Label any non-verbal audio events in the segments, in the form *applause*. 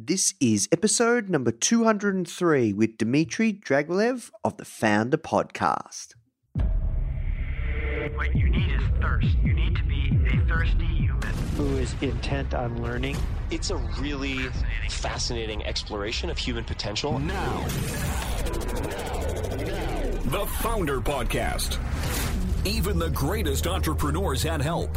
This is episode number 203 with Dmitry Dragilev of the Foundr Podcast. What you need is thirst. You need to be a thirsty human. who is intent on learning. It's a really fascinating exploration of human potential. Now, the Foundr Podcast. Even the greatest entrepreneurs had help.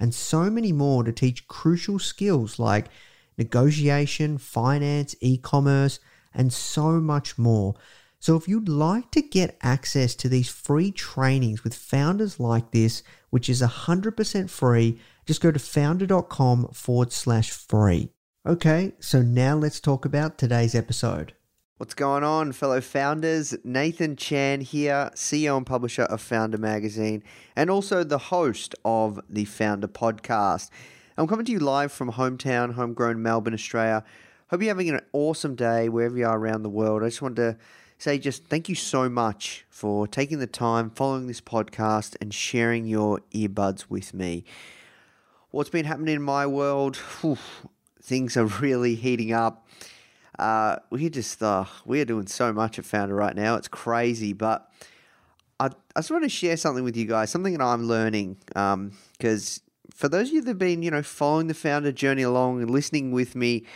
and so many more to teach crucial skills like negotiation, finance, e commerce, and so much more. So, if you'd like to get access to these free trainings with founders like this, which is 100% free, just go to foundr.com forward slash free. Okay, so now let's talk about today's episode. What's going on, fellow founders? Nathan Chan here, CEO and publisher of Foundr Magazine, and also the host of the Foundr Podcast. I'm coming to you live from hometown, homegrown Melbourne, Australia. Hope you're having an awesome day wherever you are around the world. I just wanted to say just thank you so much for taking the time, following this podcast, and sharing your earbuds with me. What's been happening in my world? Whew, things are *laughs* really heating up. Uh, we're just uh, we're doing so much at Foundr right now. It's crazy, but I, I just want to share something with you guys, something that I'm learning. Because for those of you that have been, you know, following the Foundr journey along and listening with me,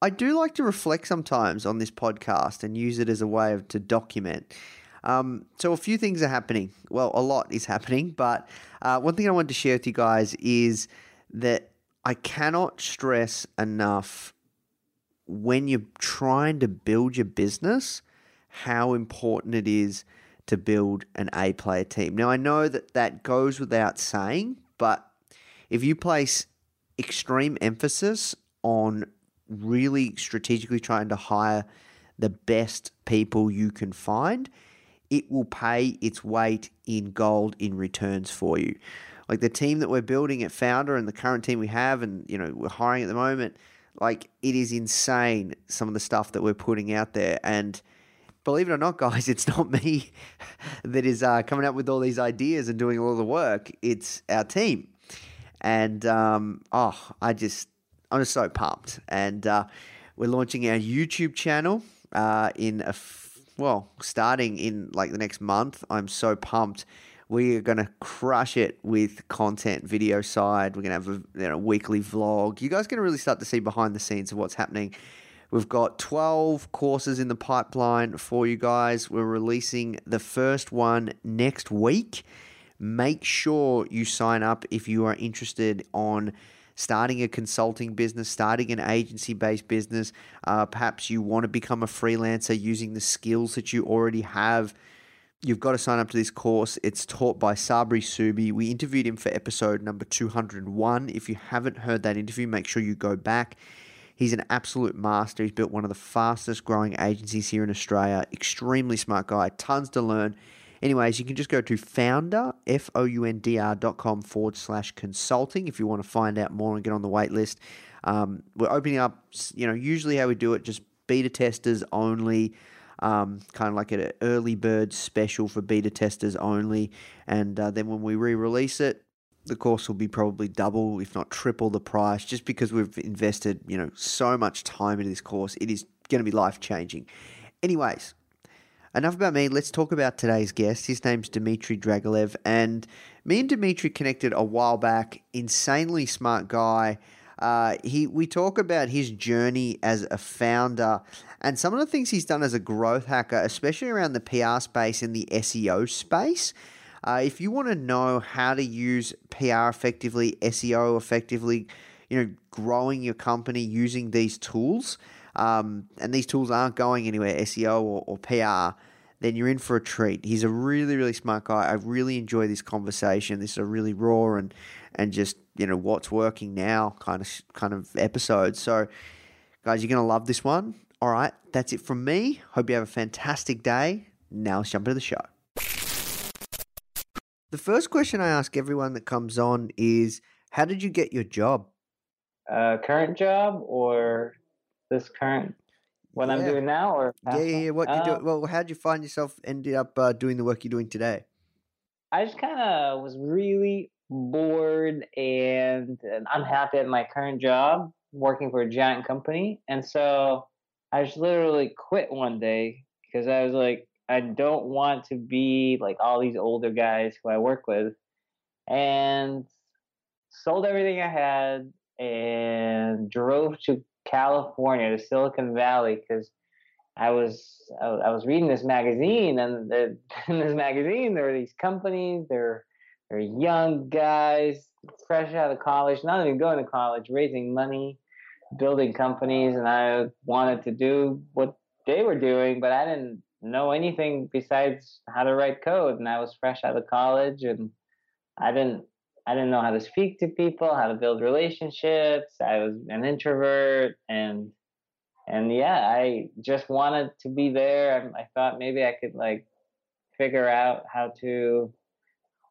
I do like to reflect sometimes on this podcast and use it as a way of to document. Um, so a few things are happening. Well, a lot is happening, but uh, one thing I wanted to share with you guys is that I cannot stress enough when you're trying to build your business how important it is to build an A player team. Now, I know that that goes without saying, but if you place extreme emphasis on really strategically trying to hire the best people you can find, it will pay its weight in gold in returns for you. Like the team that we're building at Foundr and the current team we have, and you know we're hiring at the moment, like it is insane some of the stuff that we're putting out there. And believe it or not, *laughs* guys, it's not me *laughs* that is uh, coming up with all these ideas and doing all the work. It's our team. And um, oh, I just I'm just so pumped. And uh, we're launching our YouTube channel uh, in a f- well, starting in like the next month. I'm so pumped. We are going to crush it with content, video side. We're going to have a you know, weekly vlog. You guys are going to really start to see behind the scenes of what's happening. We've got 12 courses in the pipeline for you guys. We're releasing the first one next week. Make sure you sign up if you are interested on starting a consulting business, starting an agency based business. Uh, perhaps you want to become a freelancer using the skills that you already have. You've got to sign up to this course. It's taught by Sabri Suby. We interviewed him for episode number 201. If you haven't heard that interview, make sure you go back. He's an absolute master. He's built one of the fastest growing agencies here in Australia. Extremely smart guy, tons to learn. Anyways, you can just go to foundr, F O U N D R dot com forward slash consulting if you want to find out more and get on the wait list. Um, we're opening up, you know, usually how we do it, just beta testers only, um, kind of like an early bird special for beta testers only. And uh, then when we re release it, the course will be probably double, if not triple the price, just because we've invested, you know, so much time into this course. It is going to be life changing. Anyways, enough about me. Let's talk about today's guest. His name's Dmitry Dragilev, and me and Dmitry connected a while back. Insanely smart guy. Uh, he we talk about his journey as a founder and some of the things he's done as a growth hacker, especially around the PR space and the SEO space. Uh, if you want to know how to use PR effectively, SEO effectively, you know, growing your company using these tools, um, and these tools aren't going anywhere, SEO or, or PR, then you're in for a treat. He's a really, really smart guy. I really enjoy this conversation. This is a really raw and and just you know what's working now kind of kind of episode. So, guys, you're gonna love this one. All right, that's it from me. Hope you have a fantastic day. Now let's jump into the show. The first question I ask everyone that comes on is, "How did you get your job?" Uh, current job or this current what I'm doing now or Yeah, yeah, yeah. What you Uh, do? Well, how did you find yourself ended up uh, doing the work you're doing today? I just kind of was really bored and, and unhappy at my current job, working for a giant company, and so I just literally quit one day because I was like, I don't want to be like all these older guys who I work with, and sold everything I had and drove to California to Silicon Valley because I was I, was reading this magazine, and the, *laughs* in this magazine there were these companies. They're they're young guys, fresh out of college, not even going to college, raising money, building companies, and I wanted to do what they were doing, but I didn't know anything besides how to write code, and I was fresh out of college, and I didn't I didn't know how to speak to people, how to build relationships. I was an introvert, and and yeah, I just wanted to be there. I, I thought maybe I could like figure out how to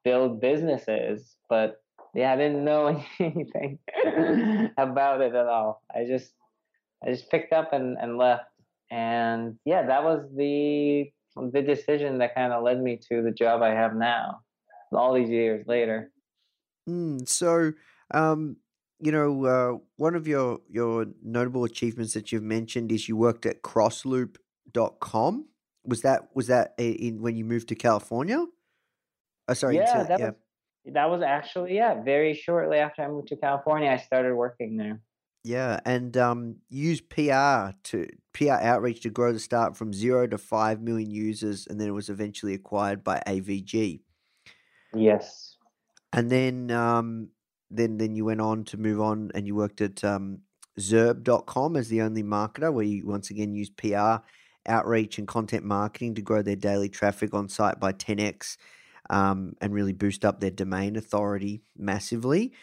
build businesses, but yeah, I didn't know *laughs* anything about it at all. I just I just picked up and, and left. And yeah, that was the the decision that kind of led me to the job I have now, all these years later. Mm, so, um, you know, uh, one of your your notable achievements that you've mentioned is you worked at Crossloop.com. Was that was that in when you moved to California? Oh, sorry. yeah, into- that yeah. was that was actually yeah. Very shortly after I moved to California, I started working there. Yeah, and um, use PR to PR outreach to grow the start from zero to five million users, and then it was eventually acquired by AVG. Yes. And then um, then then you went on to move on, and you worked at um, ZURB.com as the only marketer, where you once again used PR outreach and content marketing to grow their daily traffic on site by 10x um, and really boost up their domain authority massively.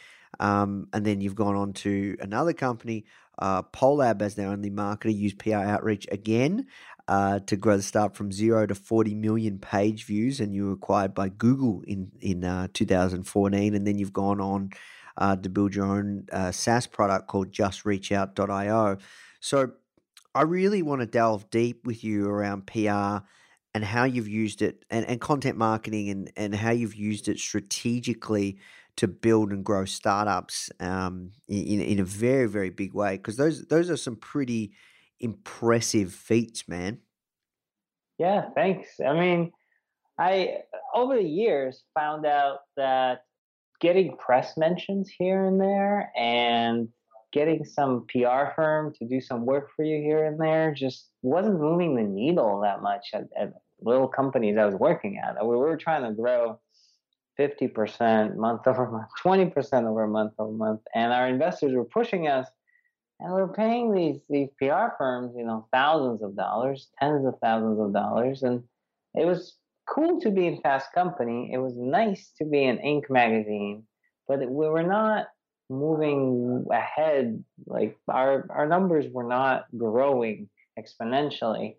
Um, and then you've gone on to another company, uh, Polar, as their only marketer, use PR outreach again uh, to grow the start from zero to 40 million page views. And you were acquired by Google in, in uh, 2014. And then you've gone on uh, to build your own uh, SaaS product called JustReachOut.io. So I really want to delve deep with you around PR and how you've used it and, and content marketing and, and how you've used it strategically to build and grow startups um, in, in a very, very big way. Because those, those are some pretty impressive feats, man. Yeah, thanks. I mean, I over the years found out that getting press mentions here and there and getting some PR firm to do some work for you here and there just wasn't moving the needle that much at, at little companies I was working at. We were trying to grow 50% month *laughs* over month, 20% over month over month, and our investors were pushing us and we're paying these these PR firms, you know, thousands of dollars, tens of thousands of dollars, and it was cool to be in Fast Company. It was nice to be in Inc. magazine, but we were not moving ahead. Like our our numbers were not growing exponentially,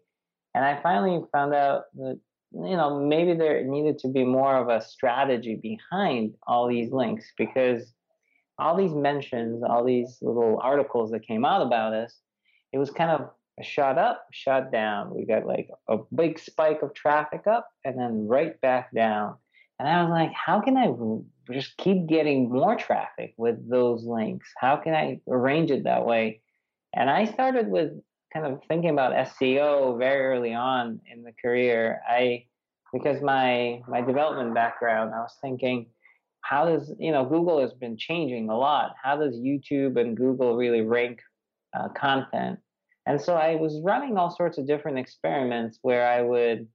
and I finally found out that you know maybe there needed to be more of a strategy behind all these links because all these mentions, all these little articles that came out about us, it was kind of shot up, shot down. We got like a big spike of traffic up and then right back down. And I was like, how can I just keep getting more traffic with those links? How can I arrange it that way? And I started with kind of thinking about SEO very early on in the career. I because my my development background, I was thinking how does you know Google has been changing a lot. How does YouTube and Google really rank uh, content? And so I was running all sorts of different experiments where I would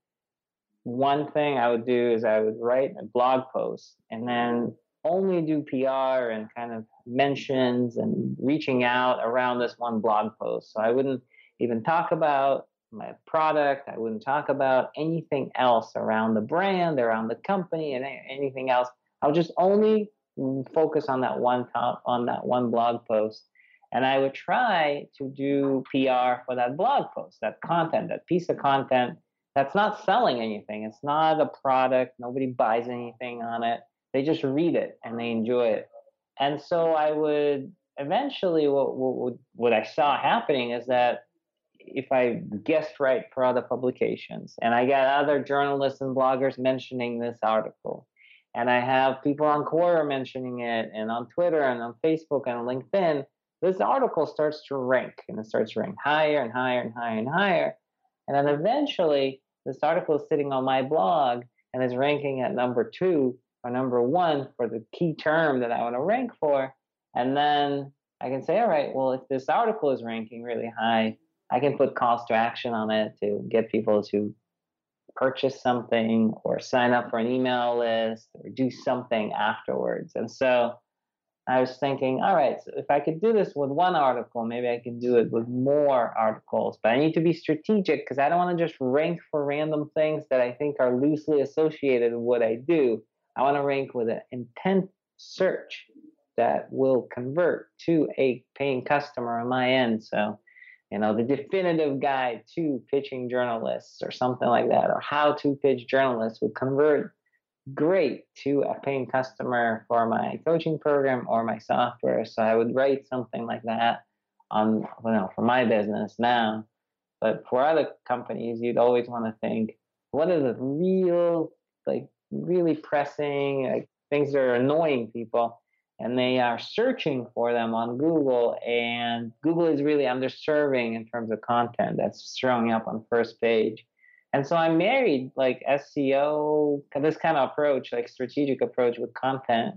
one thing I would do is I would write a blog post and then only do PR and kind of mentions and reaching out around this one blog post. So I wouldn't even talk about my product. I wouldn't talk about anything else around the brand, around the company, and anything else. I would just only focus on that one top, on that one blog post, and I would try to do PR for that blog post, that content, that piece of content that's not selling anything. It's not a product. Nobody buys anything on it. They just read it and they enjoy it. And so I would eventually what what, what I saw happening is that if I guessed right for other publications, and I got other journalists and bloggers mentioning this article, and I have people on Quora mentioning it, and on Twitter and on Facebook and on LinkedIn, this article starts to rank, and it starts to rank higher and higher and higher and higher, and then eventually this article is sitting on my blog and is ranking at number two or number one for the key term that I want to rank for, and then I can say, all right, well, if this article is ranking really high, I can put calls to action on it to get people to purchase something or sign up for an email list or do something afterwards. And so I was thinking, all right, so if I could do this with one article, maybe I could do it with more articles. But I need to be strategic because I don't want to just rank for random things that I think are loosely associated with what I do. I want to rank with an intent search that will convert to a paying customer on my end. So you know, the definitive guide to pitching journalists or something like that, or how to pitch journalists would convert great to a paying customer for my coaching program or my software. So I would write something like that on, you know, for my business now. But for other companies, you'd always want to think, what are the real, like, really pressing like, things that are annoying people? and they are searching for them on Google, and Google is really underserving in terms of content that's showing up on first page. And so I married like SEO, this kind of approach, like strategic approach with content,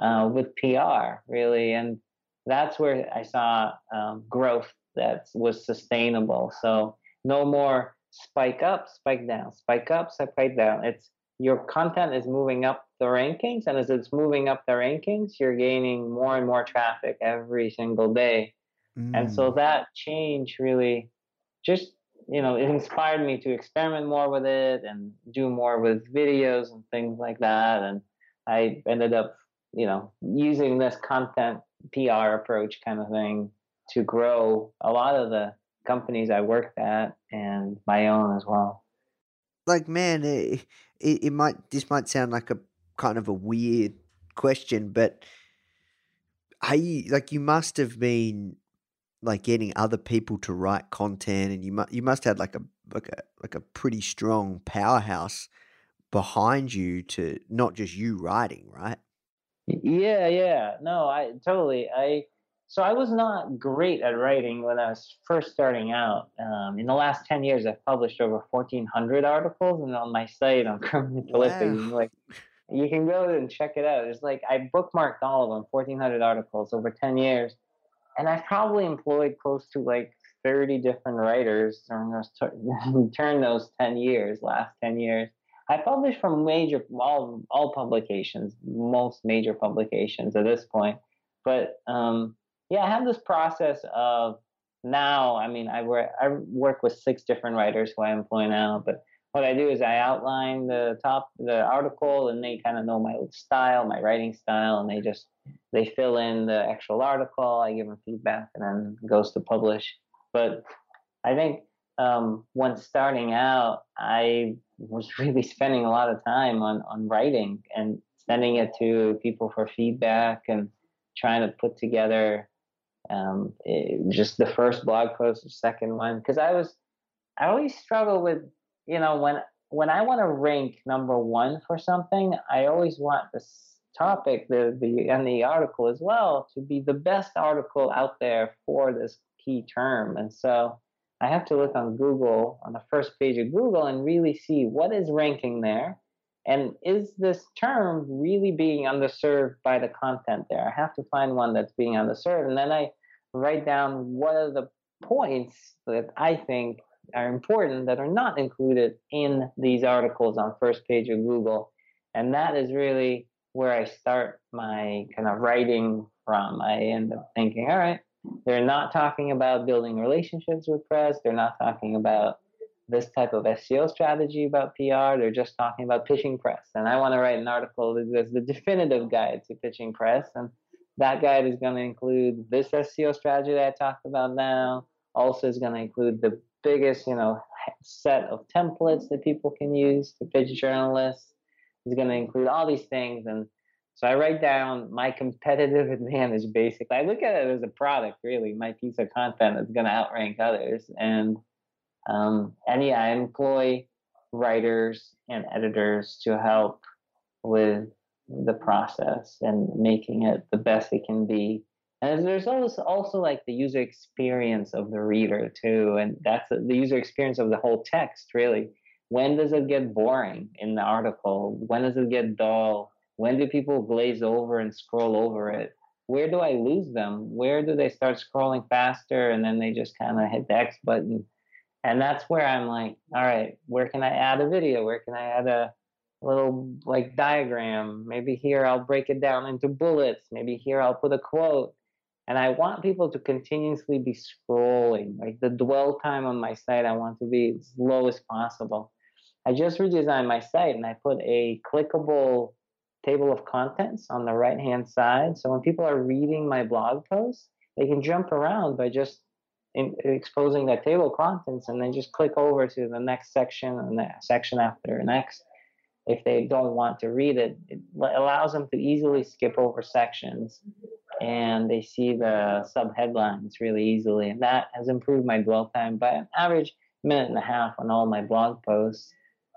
uh, with PR, really, and that's where I saw um, growth that was sustainable. So no more spike up, spike down, spike up, spike down. It's your content is moving up the rankings and as it's moving up the rankings you're gaining more and more traffic every single day mm. and so mm. that change really just you know it inspired me to experiment more with it and do more with videos and things like that. And i ended up you know using this content pr approach kind of thing to grow a lot of the companies i worked at and my own as well. Like man it, it, it might this might sound like a kind of a weird question, but hey, like you must have been like getting other people to write content, and you must you must have like a like a like a pretty strong powerhouse behind you to not just you writing, right? Yeah, yeah. No, I totally. I so I was not great at writing when I was first starting out. Um, in the last ten years, I've published over fourteen hundred articles, and on my site on *laughs* Prolific, wow. like you can go and check it out. It's like I bookmarked all of them, fourteen hundred articles over ten years, and I've probably employed close to like thirty different writers during those turn *laughs* those ten years, last ten years. I published from major all all publications, most major publications at this point, but um, yeah, I have this process of now. I mean, I work I work with six different writers who I employ now, but what I do is I outline the top the article, and they kind of know my style, my writing style, and they just they fill in the actual article. I give them feedback, and then goes to publish. But I think um, when starting out, I was *laughs* really spending a lot of time on on writing and sending it to people for feedback and trying to put together um, it, just the first blog post, the second one, because I was, I always struggle with, you know, when when I want to rank number one for something, I always want this topic, the the and the article as well, to be the best article out there for this key term, and so I have to look on Google on the first page of Google and really see what is ranking there, and is this term really being underserved by the content there? I have to find one that's being underserved. And then I write down what are the points that I think are important that are not included in these articles on first page of Google. And that is really where I start my kind of writing from. I end up thinking, all right, they're not talking about building relationships with press. They're not talking about this type of SEO strategy about PR. They're just talking about pitching press. And I want to write an article that's the definitive guide to pitching press. And that guide is going to include this SEO strategy that I talked about now. Also, is going to include the biggest, you know, set of templates that people can use to pitch journalists. It's going to include all these things. And so I write down my competitive *laughs* advantage basically. I look at it as a product, really, my piece of content that's going to outrank others. And um, and yeah, I employ writers and editors to help with the process and making it the best it can be. And there's also also like the user experience of the reader too, and that's the user experience of the whole text really. When does it get boring in the article? When does it get dull? When do people glaze over and scroll over it? Where do I lose them? Where do they start scrolling faster and then they just kind of hit the X button? And that's where I'm like, all right, where can I add a video? Where can I add a little like diagram? Maybe here I'll break it down into bullets. Maybe here I'll put a quote. And I want people to continuously be scrolling. Like the dwell time on my site, I want to be as low as possible. I just redesigned my site and I put a clickable table of contents on the right hand side. So when people are reading my blog post, they can jump around by just in, exposing that table of contents and then just click over to the next section and the section after next. If they don't want to read it, it allows them to easily skip over sections and they see the sub headlines really easily. And that has improved my dwell time by an average minute and a half on all my blog posts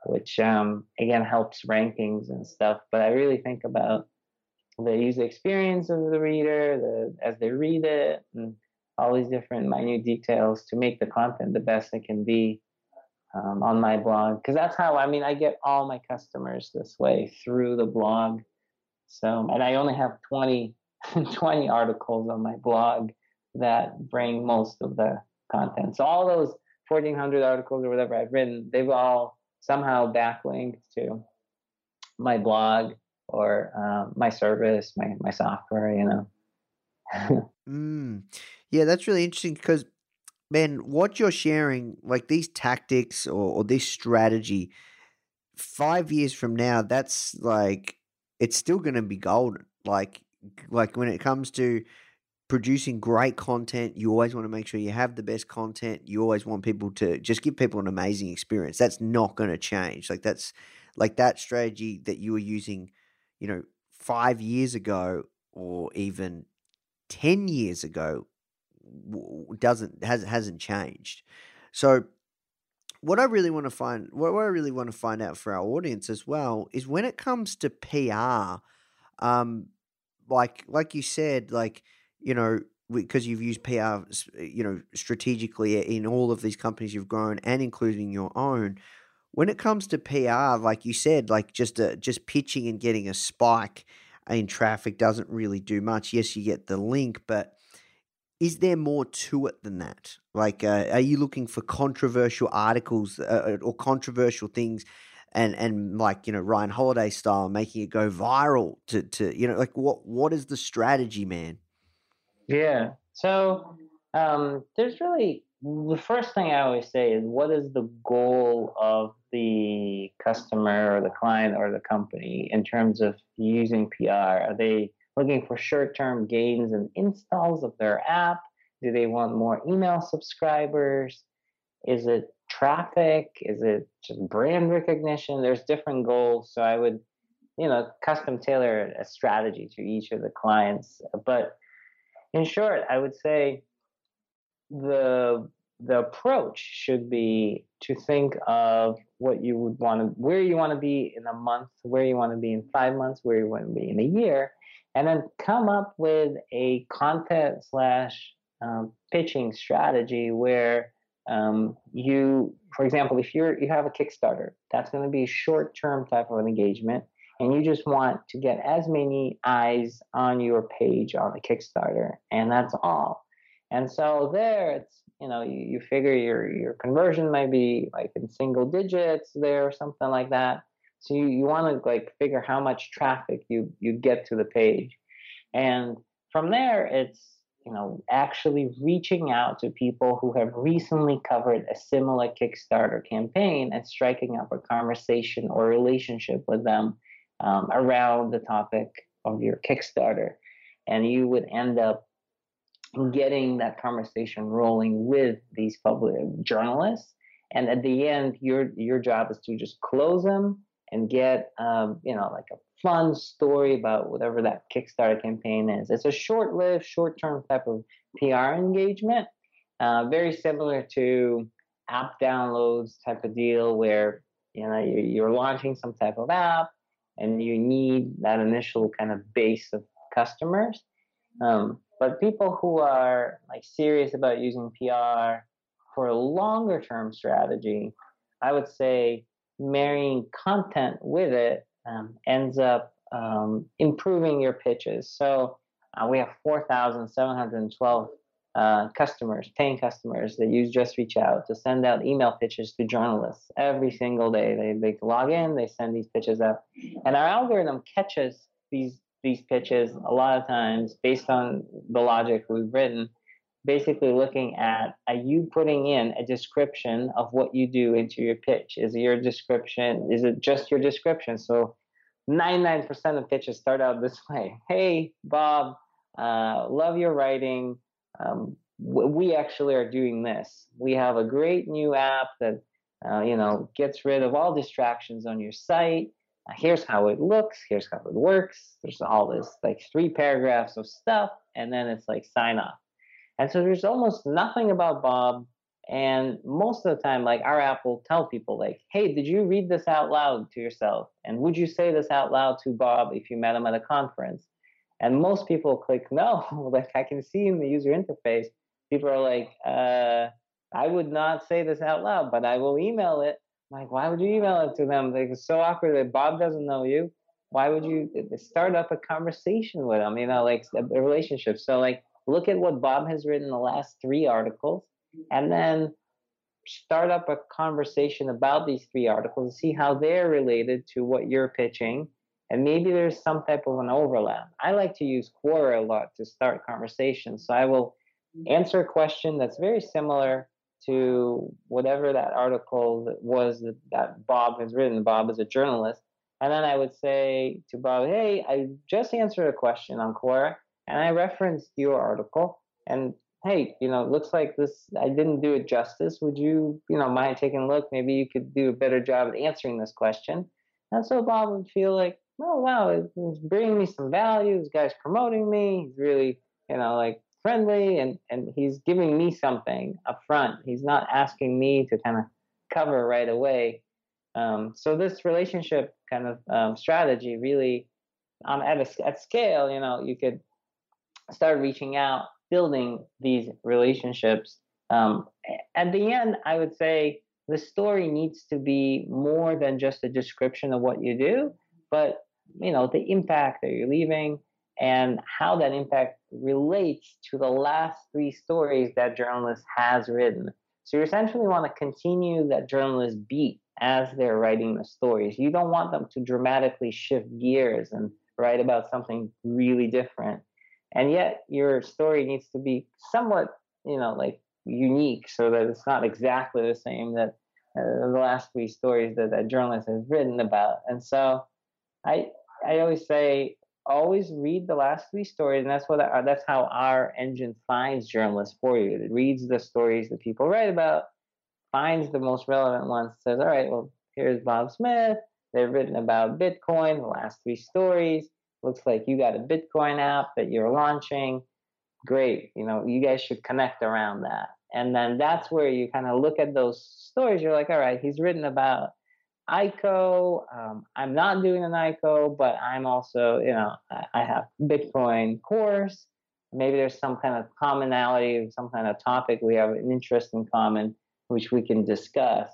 which um, again helps rankings and stuff. But I really think about the user experience of the reader, the, as they read it, and all these different minute details to make the content the best it can be um, on my blog. Because that's how I mean I get all my customers this way through the blog. So and I only have 20, *laughs* 20 articles on my blog that bring most of the content. So all those 1400 articles or whatever I've written, they've all somehow backlinked to my blog or um, my service, my my software. You know. *laughs* mm. Yeah, that's really interesting because, man, what you're sharing, like these tactics or, or this strategy, five years from now, that's like it's still going to be golden. Like, like when it comes to producing great content. You always want to make sure you have the best content. You always want people to just give people an amazing experience. That's not going to change. Like that's like that strategy that you were using, you know, 5 years ago or even 10 years ago doesn't has hasn't changed. So what I really want to find what I really want to find out for our audience as well is when it comes to PR um like like you said like you know, because you've used PR, you know, strategically in all of these companies you've grown and including your own. When it comes to PR, like you said, like just a, just pitching and getting a spike in traffic doesn't really do much. Yes, you get the link, but is there more to it than that? Like, uh, are you looking for controversial articles uh, uh or controversial things? and and like you know Ryan Holiday style, making it go viral to to you know like what what is the strategy, man? Yeah. So um, there's really the first thing I always say is what is the goal of the customer or the client or the company in terms of using PR? Are they looking for short term gains and installs of their app? Do they want more email subscribers? Is it traffic? Is it just brand recognition? There's different goals. So I would, you know, custom tailor a strategy to each of the clients. But in short, I would say the the approach should be to think of what you would want to where you want to be in a month, where you want to be in five months, where you want to be in a year, and then come up with a content slash um, pitching strategy where um, you, for example, if you're you have a Kickstarter, that's going to be short-term type of engagement, and you just want to get as many eyes on your page on the Kickstarter, and that's all. And so there, it's you know you, you figure your your conversion might be like in single digits there or something like that. So you, you want to like figure how much traffic you you get to the page, and from there it's you know actually reaching out to people who have recently covered a similar Kickstarter campaign and striking up a conversation or relationship with them um, around the topic of your Kickstarter, and you would end up getting that conversation rolling with these public journalists. And at the end, your your job is to just close them and get um, you know like a fun story about whatever that Kickstarter campaign is. It's a short-lived, short-term type of PR engagement, uh, very similar to app downloads type of deal where you know you're launching some type of app and you need that initial kind of base of customers. Um, but people who are like serious about using PR for a longer term strategy, I would say marrying content with it um, ends up um, improving your pitches. So uh, we have 4,712 uh, customers, paying customers that use Just Reach Out to send out email pitches to journalists every single day. They, they log in, they send these pitches out. And our algorithm catches these these pitches a lot of times based on the logic we've written basically looking at are you putting in a description of what you do into your pitch is your description is it just your description so 99% of pitches start out this *laughs* way hey bob uh, love your writing um, we actually are doing this we have a great new app that uh, you know gets rid of all distractions on your site here's how it looks, here's how it works. There's all this like three paragraphs of stuff, and then it's like sign off. And so there's almost nothing about Bob. And most of the time, like our app will tell people, like, hey, did you read this out loud to yourself? And would you say this out loud to Bob if you met him at a conference? And most people click no. *laughs* like I can see in the user interface, people are like, uh, I would not say this out loud, but I will email it like, why would you email it to them? Like, it's so awkward that Bob doesn't know you. Why would you start up a conversation with him? You know, like a, relationship. So, like, look at what Bob has written in the last three articles, and then start up a conversation about these three articles, and see how they're related to what you're pitching, and maybe there's some type of an overlap. I like to use Quora a lot to start conversations. So I will mm-hmm. answer a question that's very similar to whatever that article was that, that Bob has written. Bob is a journalist. And then I would say to Bob, hey, I just answered a question on Quora and I referenced your article. And hey, you know, it looks like this, I didn't do it justice. Would you, you know, mind taking a look? Maybe you could do a better job at answering this question. And so Bob would feel like, oh, wow, He's bringing me some value. This guy's promoting me. He's really, you know, like friendly and, and he's giving me something up front. He's not asking me to kind of cover right away. Um, so this relationship kind of um, strategy really um, at, a, at scale, you know, you could start reaching out, building these relationships. Um, at the end, I would say the story needs to be more than just a description of what you do, but you know the impact that you're leaving, and how that impact relates to the last three stories that journalist has written. So you essentially want to continue that journalist beat as they're writing the stories. You don't want them to dramatically shift gears and write about something really different. And yet your story needs to be somewhat, you know, like unique so that it's not exactly the same that uh, the last three stories that that journalist has written about. And so I I always say always read the last three stories, and that's what our, that's how our engine finds journalists for you. It reads the stories that people write about, finds the most relevant ones, says, "All right, well, here's Bob Smith. They've written about Bitcoin. The last three stories looks like you got a Bitcoin app that you're launching. Great, you know, you guys should connect around that." And then that's where you kind of look at those stories. You're like, "All right, he's written about." ICO. Um, I'm not doing an ICO, but I'm also, you know, I, have Bitcoin course. Maybe there's some kind of commonality, some kind of topic we have an interest in common. which we can discuss.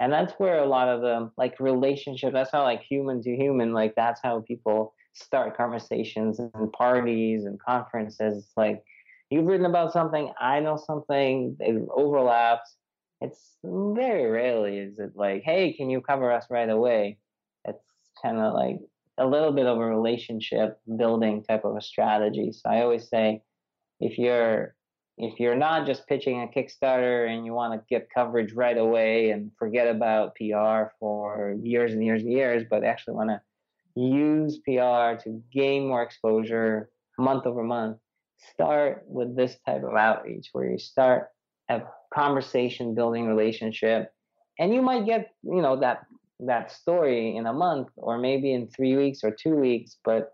And that's where a lot of the like relationship, that's how like human to human, like that's how people start conversations and parties and conferences. It's like you've written about something, I know something, it overlaps. It's very rarely is it like, hey, can you cover us right away? It's kind of like a little bit of a relationship building type of a strategy. So I always say, if you're if you're not just pitching a Kickstarter and you want to get coverage right away and forget about PR for years and years and years, but actually want to use PR to gain more exposure month over month, start with this type of outreach where you start a conversation building relationship and you might get you know that that story in a month or maybe in three weeks or two weeks but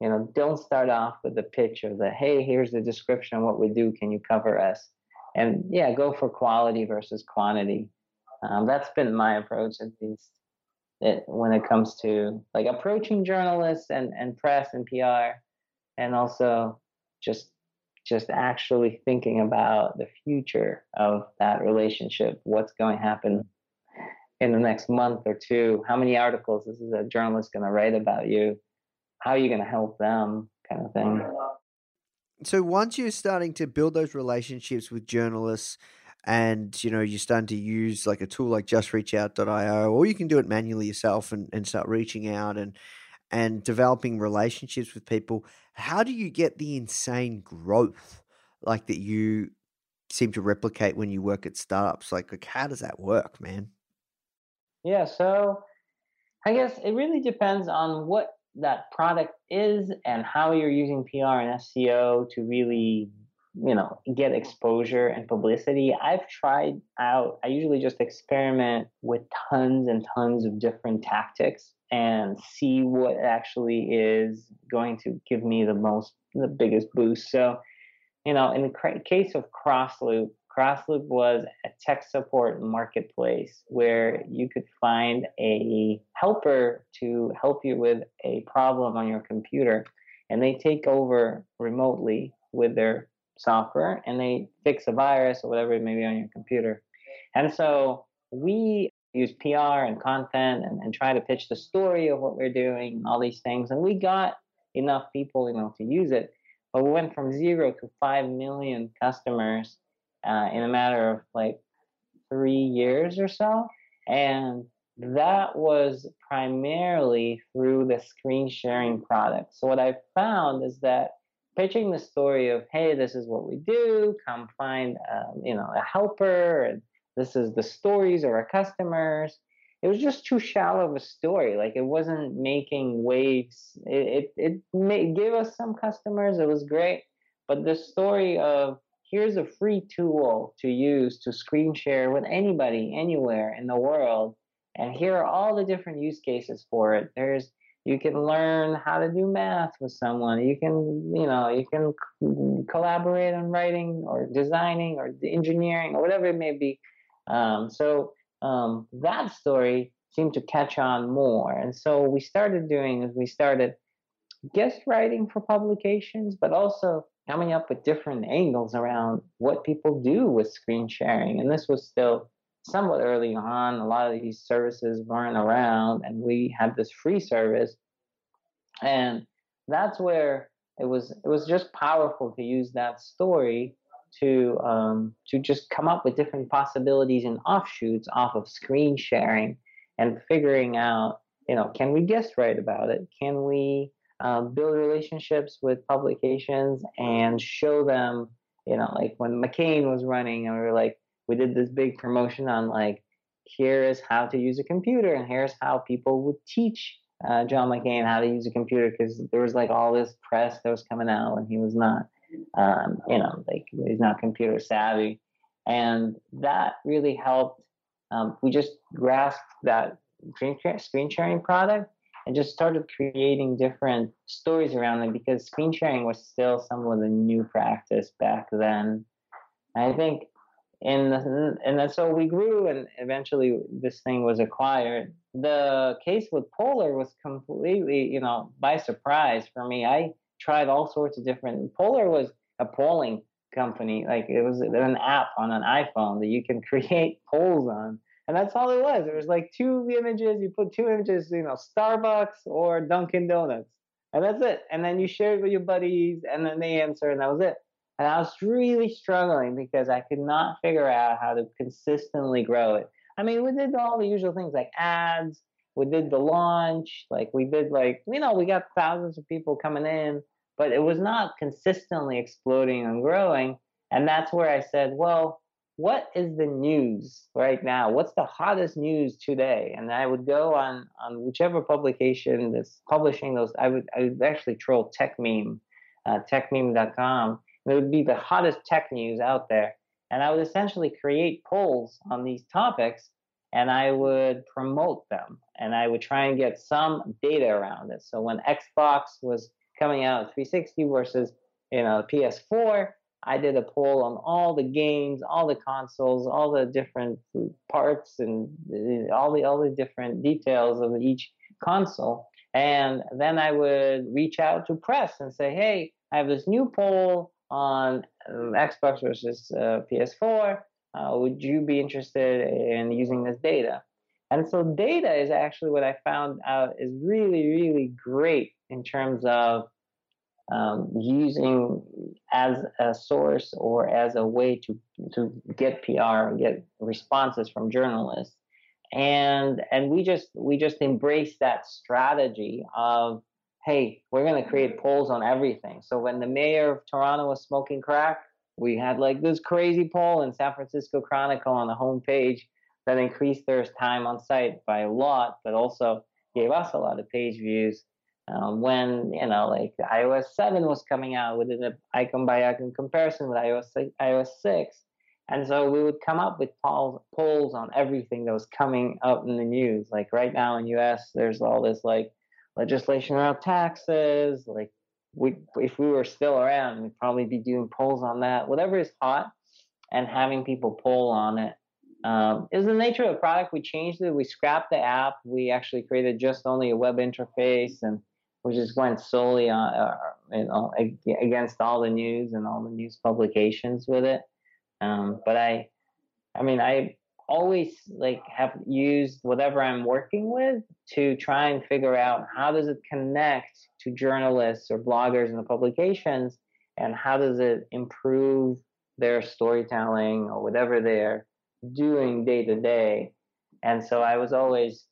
you know don't start off with the pitch of the hey here's the description of what we do. Can you cover us? And yeah go for quality versus quantity. Um, that's been my approach at least it, when it comes to like approaching journalists and, and press and pr and also just just actually thinking about the future of that relationship what's going to happen in the next month or two how many articles is a journalist going to write about you how are you going to help them kind of thing. So once you're starting to build those relationships with journalists and you know you're starting to use like a tool like justreachout.io or you can do it manually yourself and, and start reaching out and and developing relationships with people how do you get the insane growth like that you seem to replicate when you work at startups? Like, like how does that work man? Yeah so i guess it really depends on what that product is and how you're using pr and seo to really you know get exposure and publicity. I've tried out i usually just experiment with tons and tons of different tactics and see what actually is going to give me the most the biggest boost so you know in the case of crossloop crossloop was a tech support marketplace where you could find a helper to help you with a problem on your computer and they take over remotely with their software and they fix a virus or whatever it may be on your computer. And so we use PR and content and, and try to pitch the story of what we're doing and all these things. And we got enough people, you know, to use it. But we went from zero to five million customers uh, in a matter of like three years or so. And that was primarily through the screen sharing product. So what I found is that pitching the story of hey this is what we do come find um, you know a helper and this is the stories of our customers. It was just too shallow of a story. Like it wasn't making waves. It it, it may, gave us some customers it was great. But the story of here's a free tool to use to screen share with anybody anywhere in the world and here are all the different use cases for it. There's you can learn how to do math with someone. You can you know you can collaborate on writing or designing or engineering or whatever it may be um, so um, that story seemed to catch on more and so we started doing is we started guest writing for publications but also coming up with different angles around what people do with screen sharing and this was still somewhat early on. A lot of these services weren't around, and we had this free service, and that's where it was. It was just powerful to use that story to um, to just come up with different possibilities and offshoots off of screen sharing and figuring out, you know, can we guest write about it? Can we uh, build relationships with publications and show them, you know, like when McCain was running, and we were like, we did this big promotion on like here is how to use a computer and here's how people would teach uh, John McCain how to use a computer because there was like all this press that was coming out and he was not, um, you know, like he's not computer savvy, and that really helped. Um, we just grasped that screen sharing product and just started creating different stories around it because screen sharing was still somewhat of a new practice back then. I think and and then so we grew and eventually this thing was acquired the case with polar was completely you know by surprise for me i tried all sorts of different polar was a polling company. Like it was an app on an iPhone that you can *laughs* create polls on. And that's all it was. It was like two images. You put two images, you know, Starbucks or Dunkin' Donuts. And that's it. And then you share it with your buddies and then they answer and that was it. And I was really struggling because I could not figure out how to consistently grow it. I mean, we did all the usual things like ads, we did the launch, like we did like, you know, we got thousands of people coming in, but it was not consistently exploding and growing. And that's where I said, well, what is the news right now? What's the hottest news today? And I would go on on whichever publication that's publishing those. I would I would actually troll TechMeme, uh, TechMeme.com. It would be the hottest tech news out there, and I would essentially create polls on these topics, and I would promote them, and I would try and get some data around it. So when Xbox was coming out 360 versus you know PS4 I did a poll on all the games, all the consoles, all the different parts, and uh, all the all the different details of each console. And then I would reach out to press and say, "Hey, I have this new poll on um, Xbox versus uh, PS4. Uh, would you be interested in using this data?" And so, data is actually what I found out is really, really great in terms of um, using as a source or as a way to to get PR, get responses from journalists, and and we just we just embrace that strategy of hey, we're going to create polls on everything. So when the mayor of Toronto was smoking crack, we had like this crazy poll in San Francisco Chronicle on the homepage that increased their time on site by a lot, but also gave us a lot of page views um, when you know like iOS 7 was coming out with an icon by icon comparison with iOS 6, iOS 6 and so we would come up with polls, polls on everything that was coming up in the news. Like right now in us there's all this like legislation around taxes like we if we were still around we'd probably be doing polls on that whatever is hot and having people poll on it um, is the nature of the product. We changed it. We scrapped the app. We actually created just only a web interface and we just went solely on, uh, you know, against all the news and all the news publications with it. Um, but I, I mean, I always like have used whatever I'm working with to try and figure out how does it connect to journalists or bloggers in the publications, and how does it improve their storytelling or whatever they're doing day to day. And so I was always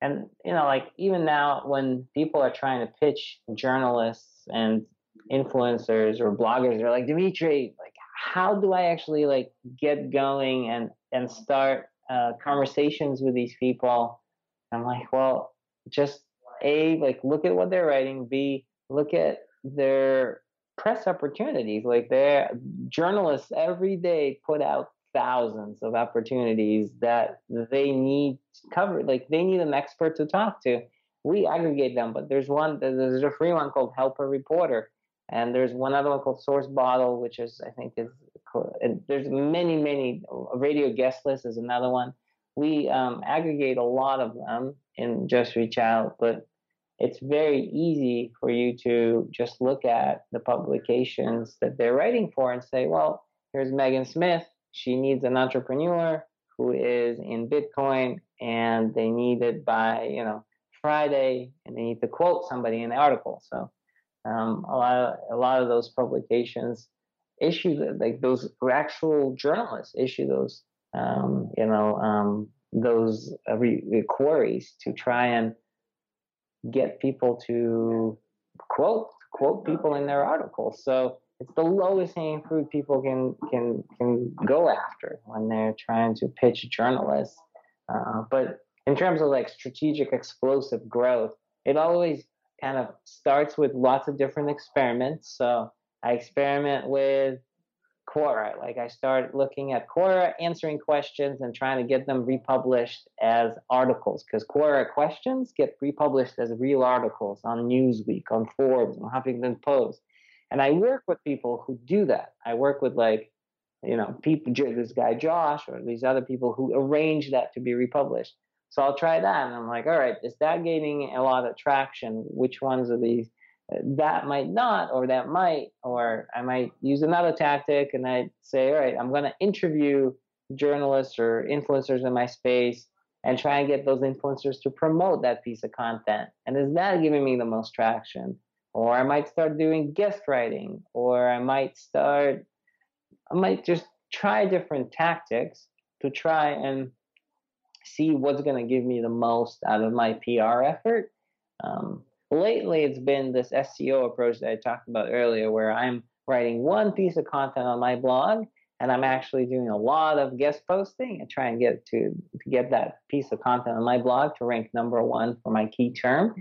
and you know like even now when people are trying to pitch journalists and influencers or bloggers they're like Dmitry like how do i actually like get going and and start uh, conversations with these people i'm like well just a like look at what they're writing b look at their press opportunities like their journalists every day put out thousands of opportunities that they need covered. Like they need an expert to talk to. We aggregate them, but there's one, there's a free one called Help a Reporter. And there's one other one called SourceBottle, which is, I think, is, and there's many, many, Radio Guest List is another one. We um, aggregate a lot of them in JustReachOut, but it's very easy for you to just look at the publications that they're writing for and say, well, here's Megan Smith she needs an entrepreneur who is in Bitcoin and they need it by, you know, Friday and they need to quote somebody in the article. So um, a lot of, a lot of those publications issue like those actual journalists issue those um, you know um, those uh, re- queries to try and get people to quote quote people in their articles. So it's the lowest hanging fruit people can can can go after when they're trying to pitch journalists. Uh, but in terms of like strategic explosive growth, it always kind of starts with lots of different experiments. So I experiment with Quora. Like I start looking at Quora, answering questions, and trying to get them republished as articles because Quora questions get republished as real articles on Newsweek, on Forbes, on Huffington Post. And I work with people who do that. I work with like, you know, people, this guy Josh or these other people who arrange that to be republished. So I'll try that. And I'm like, all right, is that gaining a lot of traction? Which ones of these uh, that might not, or that might, or I might use another tactic and I say, all right, I'm going to interview journalists or influencers in my space and try and get those influencers to promote that piece of content. And is that giving me the most traction? Or I might start doing guest writing, or I might start, I might just try different tactics to try and see what's going to give me the most out of my PR effort. Um, lately, it's been this SEO approach that I talked about earlier, where I'm writing one piece of content on my blog and I'm actually doing a lot of guest posting and try and get to, to get that piece of content on my blog to rank number one for my key term.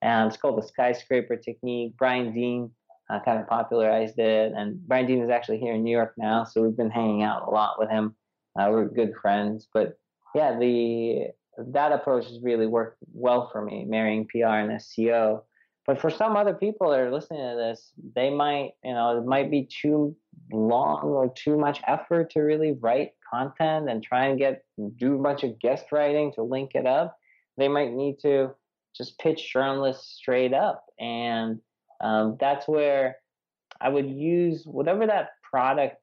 And it's called the skyscraper technique. Brian Dean uh, kind of popularized it, and Brian Dean is actually here in New York now, so we've been hanging out a lot with him. Uh, we're good friends, but yeah, the that approach has really worked well for me, marrying PR and SEO. But for some other people that are listening to this, they might, you know, it might be too long or too much effort to really write content and try and get do a bunch of guest writing to link it up. They might need to just pitch journalists straight up, and um, that's where I would use whatever that product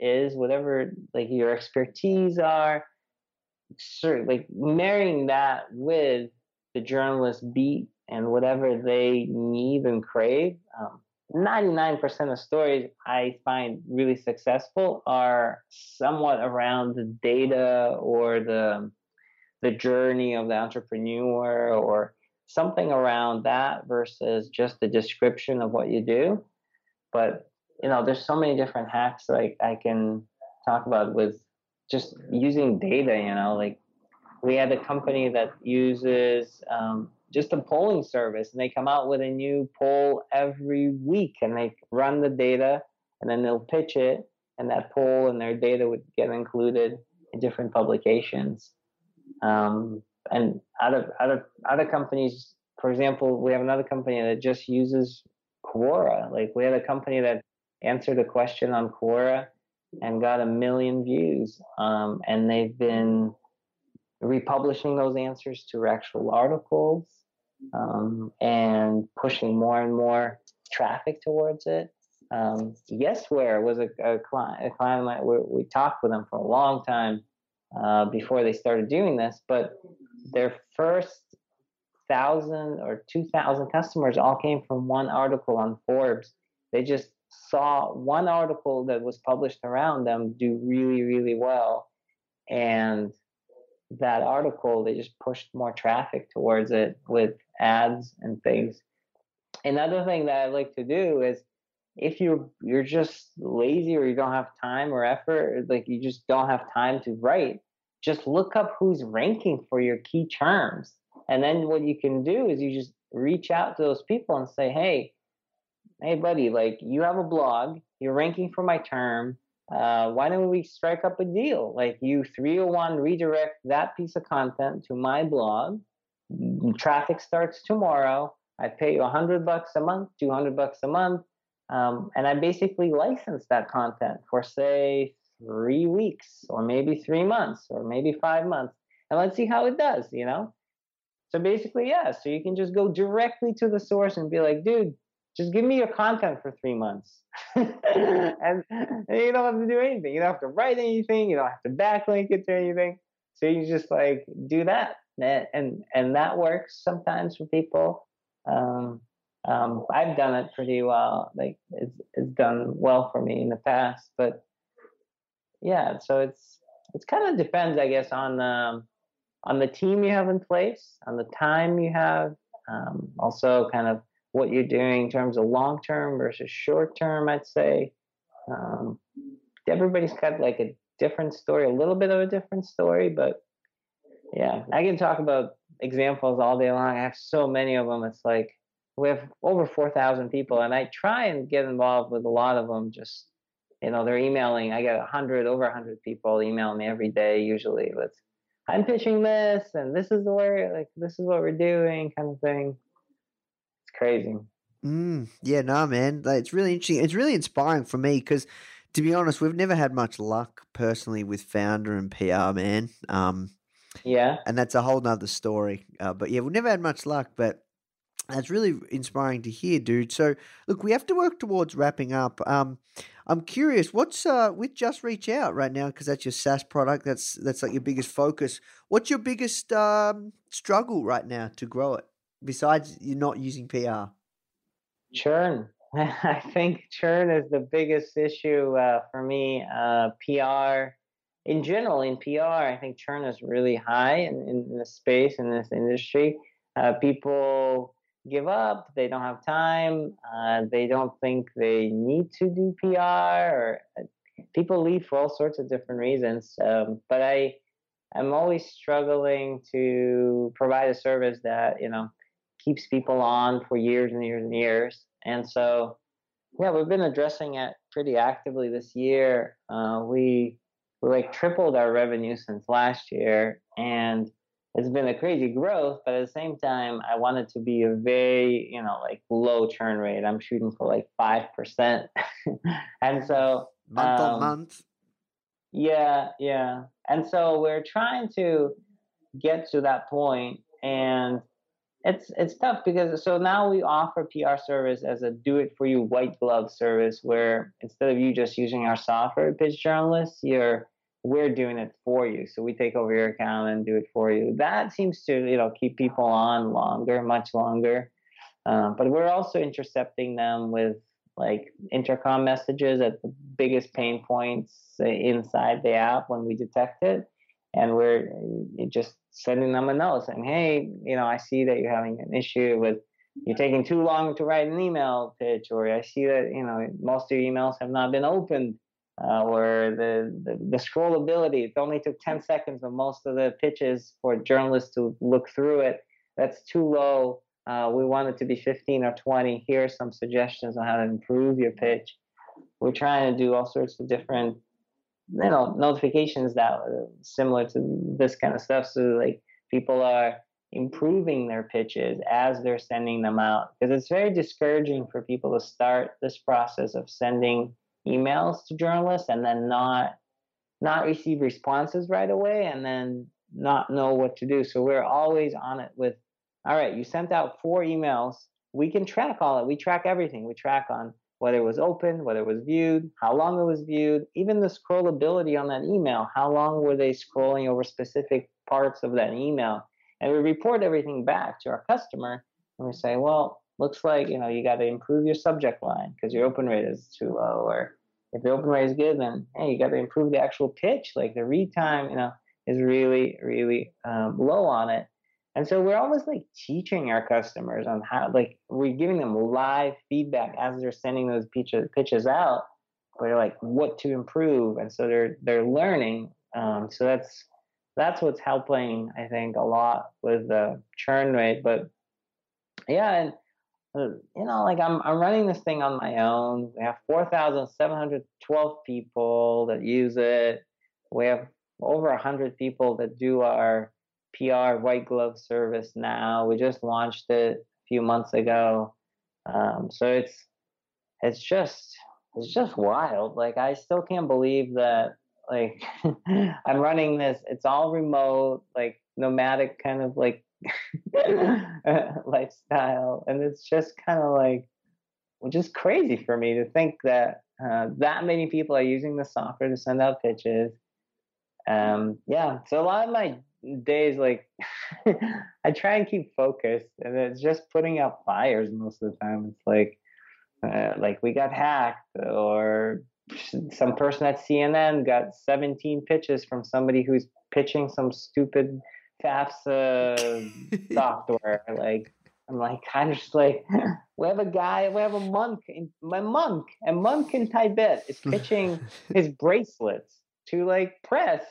is, whatever like your expertise are, sort like marrying that with the journalist beat and whatever they need and crave. Um, 99% of stories I find really successful are somewhat around the data or the the journey of the entrepreneur or something around that versus just the description of what you do. But you know, there's so many different hacks like I can talk about with just using data. You know, like we had a company that uses um, just a polling service and they come out with a new poll every week and they run the data and then they'll pitch it and that poll and their data would get included in different publications um, and other other other companies for example we have another company that just uses quora like we had a company that answered a question on quora and got a million views um, and they've been republishing those answers to actual articles um, and pushing more and more traffic towards it. Um, Yesware was a, a client, a client we, we, talked with them for a long time uh, before they started doing this, but their first thousand or two thousand customers all came from one article on Forbes. They just saw one article that was published around them do really, really well, and that article, they just pushed more traffic towards it with ads and things. Another thing that I like to do is if you're you're just lazy or you don't have time or effort, like you just don't have time to write, just look up who's ranking for your key terms. And then what you can do is you just reach out to those people and say, hey, hey buddy, like you have a blog, you're ranking for my term uh, why don't we strike up a deal? Like you 301 redirect that piece of content to my blog. Traffic starts tomorrow. I pay you 100 bucks a month, 200 bucks a month. Um, and I basically license that content for say three weeks or maybe three months or maybe five months. And let's see how it does, you know? So basically, yeah. So you can just go directly to the source and be like, dude, just give me your content for three months. and, *laughs* and, you don't have to do anything. You don't have to write anything. You don't have to backlink it to anything. So you just like do that. And and that works sometimes for people. Um, um, I've done it pretty well. Like it's it's done well for me in the past. But yeah, so it's it's kind of depends, I guess, on the on the team you have in place, on the time you have, um, also kind of what you're doing in terms of long term versus short term, I'd say. Um, everybody's got like a different story, a little bit of a different story, but yeah, I can talk about examples all day long. I have so many of them. It's like we have over 4,000 people, and I try and get involved with a lot of them. Just, you know, they're emailing. I get 100, over 100 people email me every day, usually with, I'm pitching this, and this is the way, like, this is what we're doing, kind of thing crazy. Mm, yeah, no, man. It's really interesting. It's really inspiring for me because, to be honest, we've never had much luck personally with Foundr and PR, man. Um, yeah. And that's a whole nother story. Uh, but yeah, we've never had much luck. But That's really inspiring to hear, dude. So, look, we have to work towards wrapping up. Um, I'm curious, what's uh, with JustReachOut right now? Because that's your SaaS product. That's that's like your biggest focus. What's your biggest um, struggle right now to grow it? Besides, you're not using PR. Churn. *laughs* I think churn is the biggest issue uh, for me. Uh, PR, in general, in PR, I think churn is really high in, in this space in this industry. Uh, people give up. They don't have time. Uh, they don't think they need to do PR, or uh, people leave for all sorts of different reasons. Um, but I, I'm always struggling to provide a service that you know keeps people on for years and years and years. And so, yeah, we've been addressing it pretty actively this year. Uh, we we like tripled our revenue since last year, and it's been a crazy growth, but at the same time, I want it to be a very, you know, like low churn rate. I'm shooting for like 5%. *laughs* and so, month um, on month. Yeah, yeah. And so we're trying to get to that point and it's it's tough because so now we offer PR service as a do it for you white glove service where instead of you just using our software pitch journalists, you're we're doing it for you. So we take over your account and do it for you. That seems to you know keep people on longer, much longer. Um, but we're also intercepting them with like intercom messages at the biggest pain points inside the app when we detect it, and we're uh, just sending them a note saying, "Hey, you know, I see that you're having an issue with." You're taking too long to write an email pitch, or I see that you know most of your emails have not been opened uh, where the, the, the scrollability it only took 10 seconds of most of the pitches for journalists to look through it. That's too low. Uh, we want it to be 15 or 20 here are some suggestions on how to improve your pitch. We're trying to do all sorts of different you know notifications that are similar to this kind of stuff so like people are improving their pitches as they're sending them out because it's very discouraging for people to start this process of sending emails to journalists and then not not receive responses right away and then not know what to do. So we're always on it with, all right, you sent out four emails. We can track all it. We track everything. We track on whether it was open, whether it was viewed, how long it was viewed, even the scrollability on that email. How long were they scrolling over specific parts of that email? And we report everything back to our customer and we say, well, looks like you know you got to improve your subject line because your open rate is too low or if the open rate is good, then hey, you got to improve the actual pitch. Like the read time, you know, is really, really um, low on it. And so we're always like teaching our customers on how, like, we're giving them live feedback as they're sending those pitches, out. We're like, what to improve, and so they're they're learning. Um, so that's that's what's helping, I think, a lot with the churn rate. But yeah, and uh, you know, like I'm I'm running this thing on my own. We have 4,712 people that use it. We have over 100 people that do our PR white glove service now. We just launched it a few months ago. Um, so it's it's just it's just wild. Like I still can't believe that like *laughs* I'm running this. It's all remote, like nomadic kind of like *laughs* lifestyle, and it's just kind of like just crazy for me to think that uh, that many people are using the software to send out pitches. Um, yeah, so a lot of my days, like *laughs* I try and keep focused, and it's just putting out fires most of the time. It's like, uh, like we got hacked, or some person at CNN got 17 pitches from somebody who's pitching some stupid FAFSA software. *laughs* Like I'm like *laughs* kind of just like we have a guy, we have a monk, in, my monk, a monk in Tibet is pitching his bracelets to like press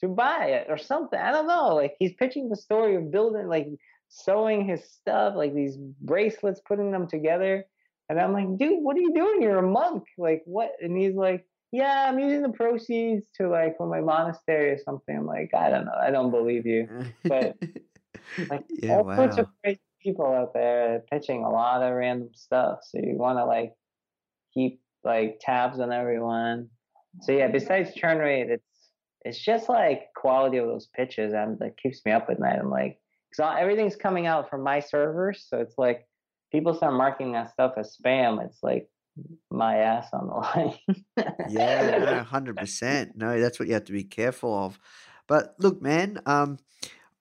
to buy it or something. I don't know. Like he's pitching the story of building, like sewing his stuff, like these bracelets, putting them together. And I'm like, dude, what are you doing? You're a monk. Like what? And he's like, yeah, I'm using the proceeds to like for my monastery or something. I'm like, I don't know, I don't believe you. But *laughs* like yeah, all wow. sorts of crazy people out there pitching a lot of random stuff. So you want to like keep like tabs on everyone. So yeah, besides churn rate, it's it's just like quality of those pitches and that keeps me up at night. I'm like, because everything's coming out from my servers, so it's like people start marking that stuff as spam, it's like my ass on the line. yeah, *laughs* hundred percent. No, that's what you have to be careful of. But look, man, um,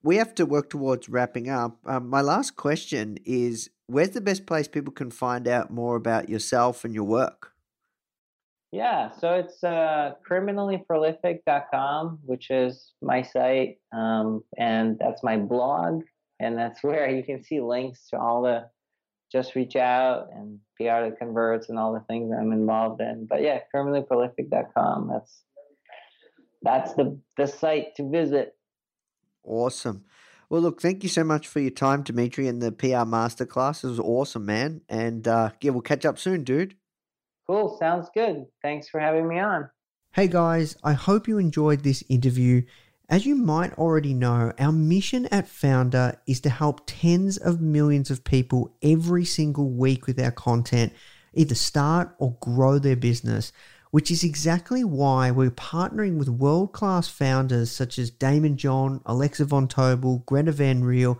we have to work towards wrapping up. Um, my last question is: Where's the best place people can find out more about yourself and your work? Yeah, so it's uh, criminallyprolific.com, which is my site, um, and that's my blog, and that's *laughs* where you can see links to all the JustReachOut and PR to converts and all the things I'm involved in. But yeah, criminallyprolific.com. That's that's the the site to visit. Awesome. Well, look, thank you so much for your time, Dmitry, and the PR masterclass. It was awesome, man. And uh, yeah, we'll catch up soon, dude. Cool. Sounds good. Thanks for having me on. Hey guys, I hope you enjoyed this interview. As you might already know, our mission at Foundr is to help tens of millions of people every single week with our content either start or grow their business, which is exactly why we're partnering with world class founders such as Daymond John, Alexa Von Tobel, Greta Van Riel,